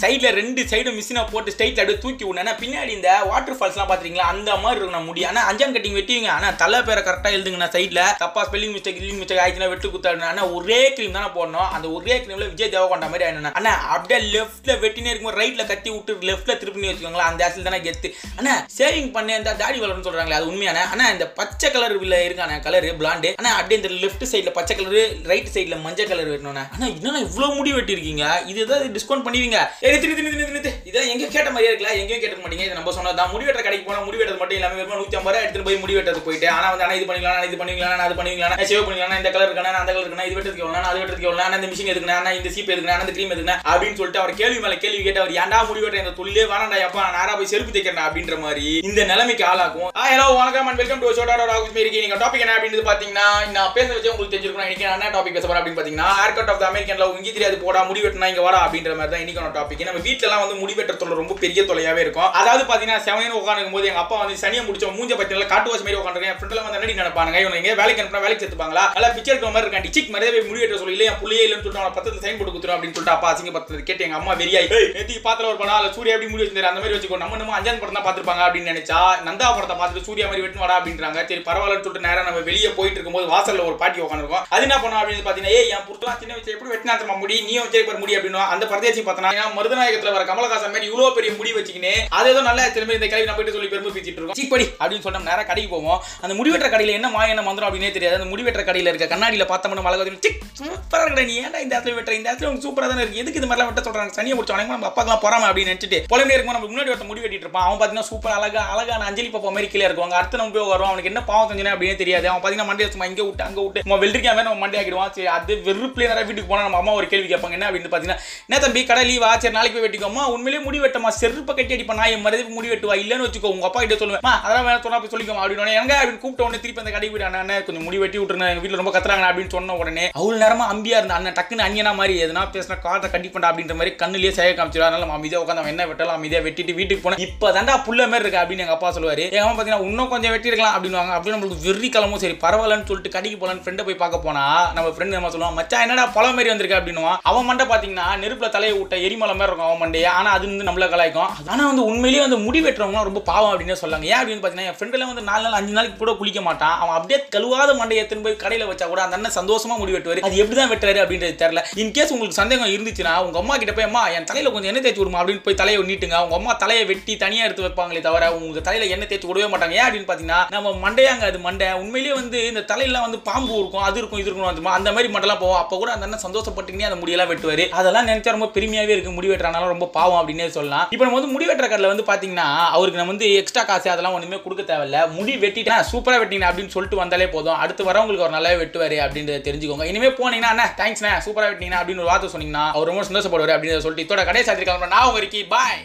சைடில் ரெண்டு சைடும் மிஷினை போட்டு ஸ்ட்ரைட் அப்படியே தூக்கி விடணும் பின்னாடி இந்த வாட்டர் ஃபால்ஸ்லாம் பார்த்துருக்கீங்களா? அந்த மாதிரி இருக்கும் முடியும் ஆனால் அஞ்சாம் கட்டிங் வெட்டிவிங்க ஆனால் தலை பேரை கரெக்டாக எழுதுங்கண்ணா சைடில் தப்பா ஸ்பெல்லிங் மிஸ்டேக் இல்லிங் மிஸ்டேக் ஆயிடுச்சுன்னா வெட்டு குத்தாடு ஆனால் ஒரே க்ரீம் தானே போடணும். அந்த ஒரே க்ரீமில் விஜய் தேவகொண்டா மாதிரி ஆயிடணும் ஆனால் அப்படியே லெஃப்ட்டில் வெட்டினே இருக்கும்போது ரைட்டில் கத்தி விட்டு லெஃப்ட்டில் திருப்பி வச்சுக்கோங்களா அந்த ஆசில் தானே கெத்து ஆனால் சேவிங் பண்ணி அந்த தாடி வளரும்னு சொல்கிறாங்களே அது உண்மையான ஆனால் இந்த பச்சை கலர் இருக்கான கலர் பிளாண்டு ஆனால் அப்படியே இந்த லெஃப்ட் சைடில் பச்சை கலர் ரைட் சைடில் மஞ்சள் கலர் வெட்டணும் ஆனால் இன்னும் இவ்வளோ முடி வெட்டியிருக்கீங்க? இது ஏதாவது டிஸ்கவுண்ட் பண்ணுவீங்க ஏ நித்து நித்து நித்து நித்து இதெல்லாம் கேட்ட மாதிரியே இருக்கல. எங்கேயும் கேட்க மாட்டீங்க. இது நம்ம சொன்னதான் முடி வெட்டுற கடைக்கு போனால் முடி மட்டும் இல்லாமல் வெறும் நூற்றி ஐம்பது ரூபா எடுத்துட்டு போய் முடி வெட்டுறது போயிட்டு ஆனால் வந்து ஆனால் இது பண்ணிக்கலாம் இது பண்ணிக்கலாம் அது பண்ணிக்கலாம் சேவ் பண்ணிக்கலாம் இந்த கலர் இருக்கா அந்த கலர் இருக்கா இது வெட்டுறதுக்கு எவ்வளோ அது வெட்டுறதுக்கு எவ்வளோ இந்த மிஷின் எதுக்குண்ணா இந்த சீப் எதுக்குண்ணா அந்த க்ரீம் எதுக்குனா அப்படின்னு சொல்லிட்டு அவர் கேள்வி மேலே கேள்வி கேட்டு அவர் ஏன்டா முடி வெட்டுற இந்த தொழிலே வேணாண்டா எப்பா நான் போய் செருப்பு தைக்கிறேன் அப்படின்ற மாதிரி இந்த நிலைமைக்கு ஆளாகும். ஆ ஹலோ வணக்கம் அண்ட் வெல்கம் டு ஷோடா ராகுல் மேரி நீங்கள் டாபிக் என்ன அப்படின்னு பார்த்தீங்கன்னா நான் பேச வச்சு உங்களுக்கு தெரிஞ்சிருக்கணும் இன்னைக்கு என்ன டாபிக் பேச போகிறேன் அப்படின்னு பார்த்தீங்கன்னா haircut of the American love இங்கே தெரியாது போடா முடி வெட்டினா இங்கே வாடா அப்படின்ற மாதிரி தான் இன்னைக்கான டாபிக் நம்ம வீட்டிலலாம் வந்து முடி தொலை ரொம்ப பெரிய தொலையாகவே இருக்கும். அதாவது பார்த்தீங்கன்னா செவனையும் உட்காந்துக்கும் போது எங்கள் அப்பா வந்து சனியை முடிச்ச மூஞ்ச பத்தி காட்டு வாசி மாதிரி உட்காந்துருக்கேன் என் ஃப்ரெண்ட்ல வந்து என்னடி நினைப்பாங்க இவங்க எங்க வேலைக்கு அனுப்பினா வேலைக்கு சேர்த்துப்பாங்களா நல்லா பிக்சர் இருக்கிற மாதிரி இருக்கான் டிச்சிக் மாதிரியே போய் முடி சொல்லி. இல்ல என் இல்லைன்னு சொல்லிட்டு அவனை பத்தத்தை சைன் போட்டு கொடுத்துரும் அப்படின்னு சொல்லிட்டு அப்பா அசிங்க பத்தத்தை கேட்டு எங்கள் அம்மா வெறியாய். நேத்திக்கு பாத்திரம் ஒரு படம் அதுல சூர்யா எப்படி முடி வச்சிருந்தாரு? அந்த மாதிரி வச்சுக்கோ. நம்ம நம்ம அஞ்சான் படம் தான் பார்த்துருப்பாங்க அப்படின்னு நினைச்சா நந்தா படத்தை பார்த்துட்டு சூர்யா மாதிரி வெட்டு வாடா அப்படின்றாங்க. சரி பரவாயில்லன்னு சொல்லிட்டு நேரம் நம்ம வெளியே போயிட்டு இருக்கும்போது வாசல்ல ஒரு பாட்டி உட்காந்துருக்கோம் அது என்ன பண்ணோம் அப்படின்னு பார்த்தீங்கன்னா ஏன் என் புருஷன் சின்ன வச்சு எப்படி வெட்டினா முடி? நீ வச்சு முடி அப்படின்னு. அந்த பரதேசி பார்த்தனா மருதநாயகத்துல வர கமலஹாசன் மாதிரி இவ்வளவு பெரிய முடி வச்சுக்கினே அது ஏதோ நல்லா திரும்ப இந்த கேள்வி நம்ம போயிட்டு சொல்லி பெருமை பேசிட்டு இருக்கோம். சீப்படி அப்படின்னு சொன்ன நேரம் கடைக்கு போவோம். அந்த முடிவெட்டுற கடையில என்ன மாய என்ன மந்திரம் அப்படின்னே தெரியாது. அந்த முடிவெட்டுற கடையில இருக்க கண்ணாடியில பார்த்தோம்னா மழை சிக் சூப்பரா இருக்கடா நீ. ஏன்டா இந்த இடத்துல வெட்டுற? இந்த இடத்துல உங்களுக்கு சூப்பரா தானே இருக்கு. எதுக்கு இது மாதிரிலாம் வெட்ட சொல்றாங்க? சனியை முடிச்ச உடனே நம்ம அப்பாக்கெல்லாம் போறாம அப்படின்னு நினைச்சிட்டு புலம்பே இருக்கும் நம்ம முன்னாடி ஒருத்த முடி வெட்டிட்டு இருப்பான். அவன் பார்த்தீங்கன்னா சூப்பர் அழகா அழகான அஞ்சலி பாப்பா மாதிரி கீழே இருக்கும் அங்க அடுத்த நம்ம போய் வரும் அவனுக்கு என்ன பாவம் செஞ்சனே அப்படின்னு தெரியாது. அவன் பார்த்தீங்கன்னா மண்டே சும்மா இங்கே விட்டு அங்கே விட்டு நம்ம வெள்ளரிக்கா மாதிரி நம்ம மண்டே ஆகிடுவான் சரி அது வெறுப்புலேயே நிறைய வீட்டுக்கு போனால் நம்ம அம்மா ஒரு கேள்வி கேட்பாங்க. என்ன அப்படின்னு பார்த்தீங்கன்னா என்ன தம்பி கடை லீவ் சரி நாளைக்கு போய் வெட்டிக்கோமா உண்மையிலேயே முடி வெட்டமா செருப்பை கட்டி அடிப்பா நான் என் மருதுக்கு முடி வெட்டுவா? இல்லைன்னு வச்சுக்கோ. உங்க அப்பா கிட்ட சொல்லுவேன் அதெல்லாம் வேணா சொன்னா போய் சொல்லிக்கோமா அப்படின்னு எங்க அப்படின்னு கூப்பிட்ட உடனே திருப்பி அந்த கடைக்கு போயிட்டு அண்ணன் கொஞ்சம் முடி வெட்டி விட்டுருந்தேன் எங்க வீட்டில் ரொம்ப கத்துறாங்க அப்படின்னு சொன்ன உடனே அவ்வளோ நேரமா அம்பியா இருந்த அண்ணன் டக்குன்னு அண்ணியனா மாதிரி எதுனா பேசினா காதை கட்டி பண்ணா அப்படின்ற மாதிரி கண்ணுலயே சேக காமிச்சிடும். அதனால நம்ம அமைதியாக உட்காந்து அவன் என்ன வெட்டலாம் அமைதியாக வெட்டிட்டு வீட்டுக்கு போனேன் இப்போ தாண்டா புள்ள மாதிரி இருக்கு? அப்படின்னு எங்க அப்பா சொல்லுவாரு. எங்க அம்மா பார்த்தீங்கன்னா இன்னும் கொஞ்சம் வெட்டி இருக்கலாம் அப்படின்னுவாங்க. அப்படி நம்மளுக்கு வெறி கிளம்பும். சரி பரவாயில்லன்னு சொல்லிட்டு கடைக்கு போலான்னு ஃப்ரெண்டை போய் பார்க்க போனா நம்ம ஃப்ரெண்டு நம்ம சொல்லுவான் மச்சா என்னடா பழம் மாதிரி வந்திருக்கு? அப்படின்னுவான். அவன் மண்டை பார்த்தீங்கன்னா நெருப்புல தலையை விட்ட எரிமலை மாதிரி இருக்கும் அவன் மண்டையை. ஆனால் அது வந்து நம்மள கலாய்க்கும். ஆனால் வந்து உண்மையிலேயே வந்து முடி வெட்டுறவங்களாம் ரொம்ப பாவம் அப்படின்னு சொல்லாங்க ஏன் அப்படின்னு பார்த்தீங்கன்னா என் ஃப்ரெண்டெல்லாம் வந்து நாலு நாள் அஞ்சு நாளைக்கு கூட குளிக்க மாட்டான். அவன் அப்படியே கழுவாத மண்டையை எடுத்துன்னு போய் கடையில் வச்சா கூட அந்த அண்ணன் சந்தோஷமா முடி வெட்டுவார். அது எப்படி தான் வெட்டுறாரு அப்படின்றது தெரியல. இன் கேஸ் உங்களுக்கு சந்தேகம் இருந்துச்சுன்னா உங்க அம்மா கிட்ட போய் அம்மா என் தலையில கொஞ்சம் எண்ணெய் தேய்ச்சி விடுமா? அப்படின்னு போய் தலையை நீட்டுங்க. உங்க அம்மா தலையை வெட்டி தனியா எடுத்து வைப்பாங்களே தவிர உங்களுக்கு தலையில எண்ணெய் தேய்ச்சி விடவே மாட்டாங்க. ஏன் அப்படின்னு பார்த்தீங்கன்னா நம்ம மண்டையாங்க அது மண்டை. உண்மையிலேயே வந்து இந்த தலையெல்லாம் வந்து பாம்பு இருக்கும் அது இருக்கும் இது இருக்கும் அந்த மாதிரி மண்டலாம் போவோம். அப்போ கூட அந்த அண்ணன் சந்தோஷப்பட்டுக்கினே அந்த முடியெல்லாம் வெட்டுவார். அதெல்லாம் நினைச்சா ரொம்ப பெருமையாகவே இருக்கு. முடி வெட்டுறனால ரொம்ப பாவம் அப்படின்னே சொல்லலாம். இப்போ நம்ம வந்து முடி வெட்டுற கடையில் வந்து பாத்தீங்கன்னா அவருக்கு நம்ம வந்து எக்ஸ்ட்ரா காசு அதெல்லாம் ஒண்ணுமே கொடுக்க தேவையில்ல. முடி வெட்டிட்டா சூப்பராக வெட்டிங்க அப்படின்னு சொல்லிட்டு வந்தாலே போதும். அடுத்து வரவங்களுக்கு ஒரு நல்லாவே வெட்டுவார் அப்படின்றத தெரிஞ்சுக்கோங்க. இனிமே போனீங்கன்னா அண்ணா தேங்க்ஸ்ண்ணா சூப்பராக வெட்டிங்கன்னா அப்படின்னு ஒரு வார்த்தை சொன்னீங்கன்னா அவர் ரொம்ப சந்தோஷப்படுவார் அப்படின்னு சொல்லிட்டு இதோட கடைசி சாத்திரி கிளம்புறேன். நான் உங்க பாய்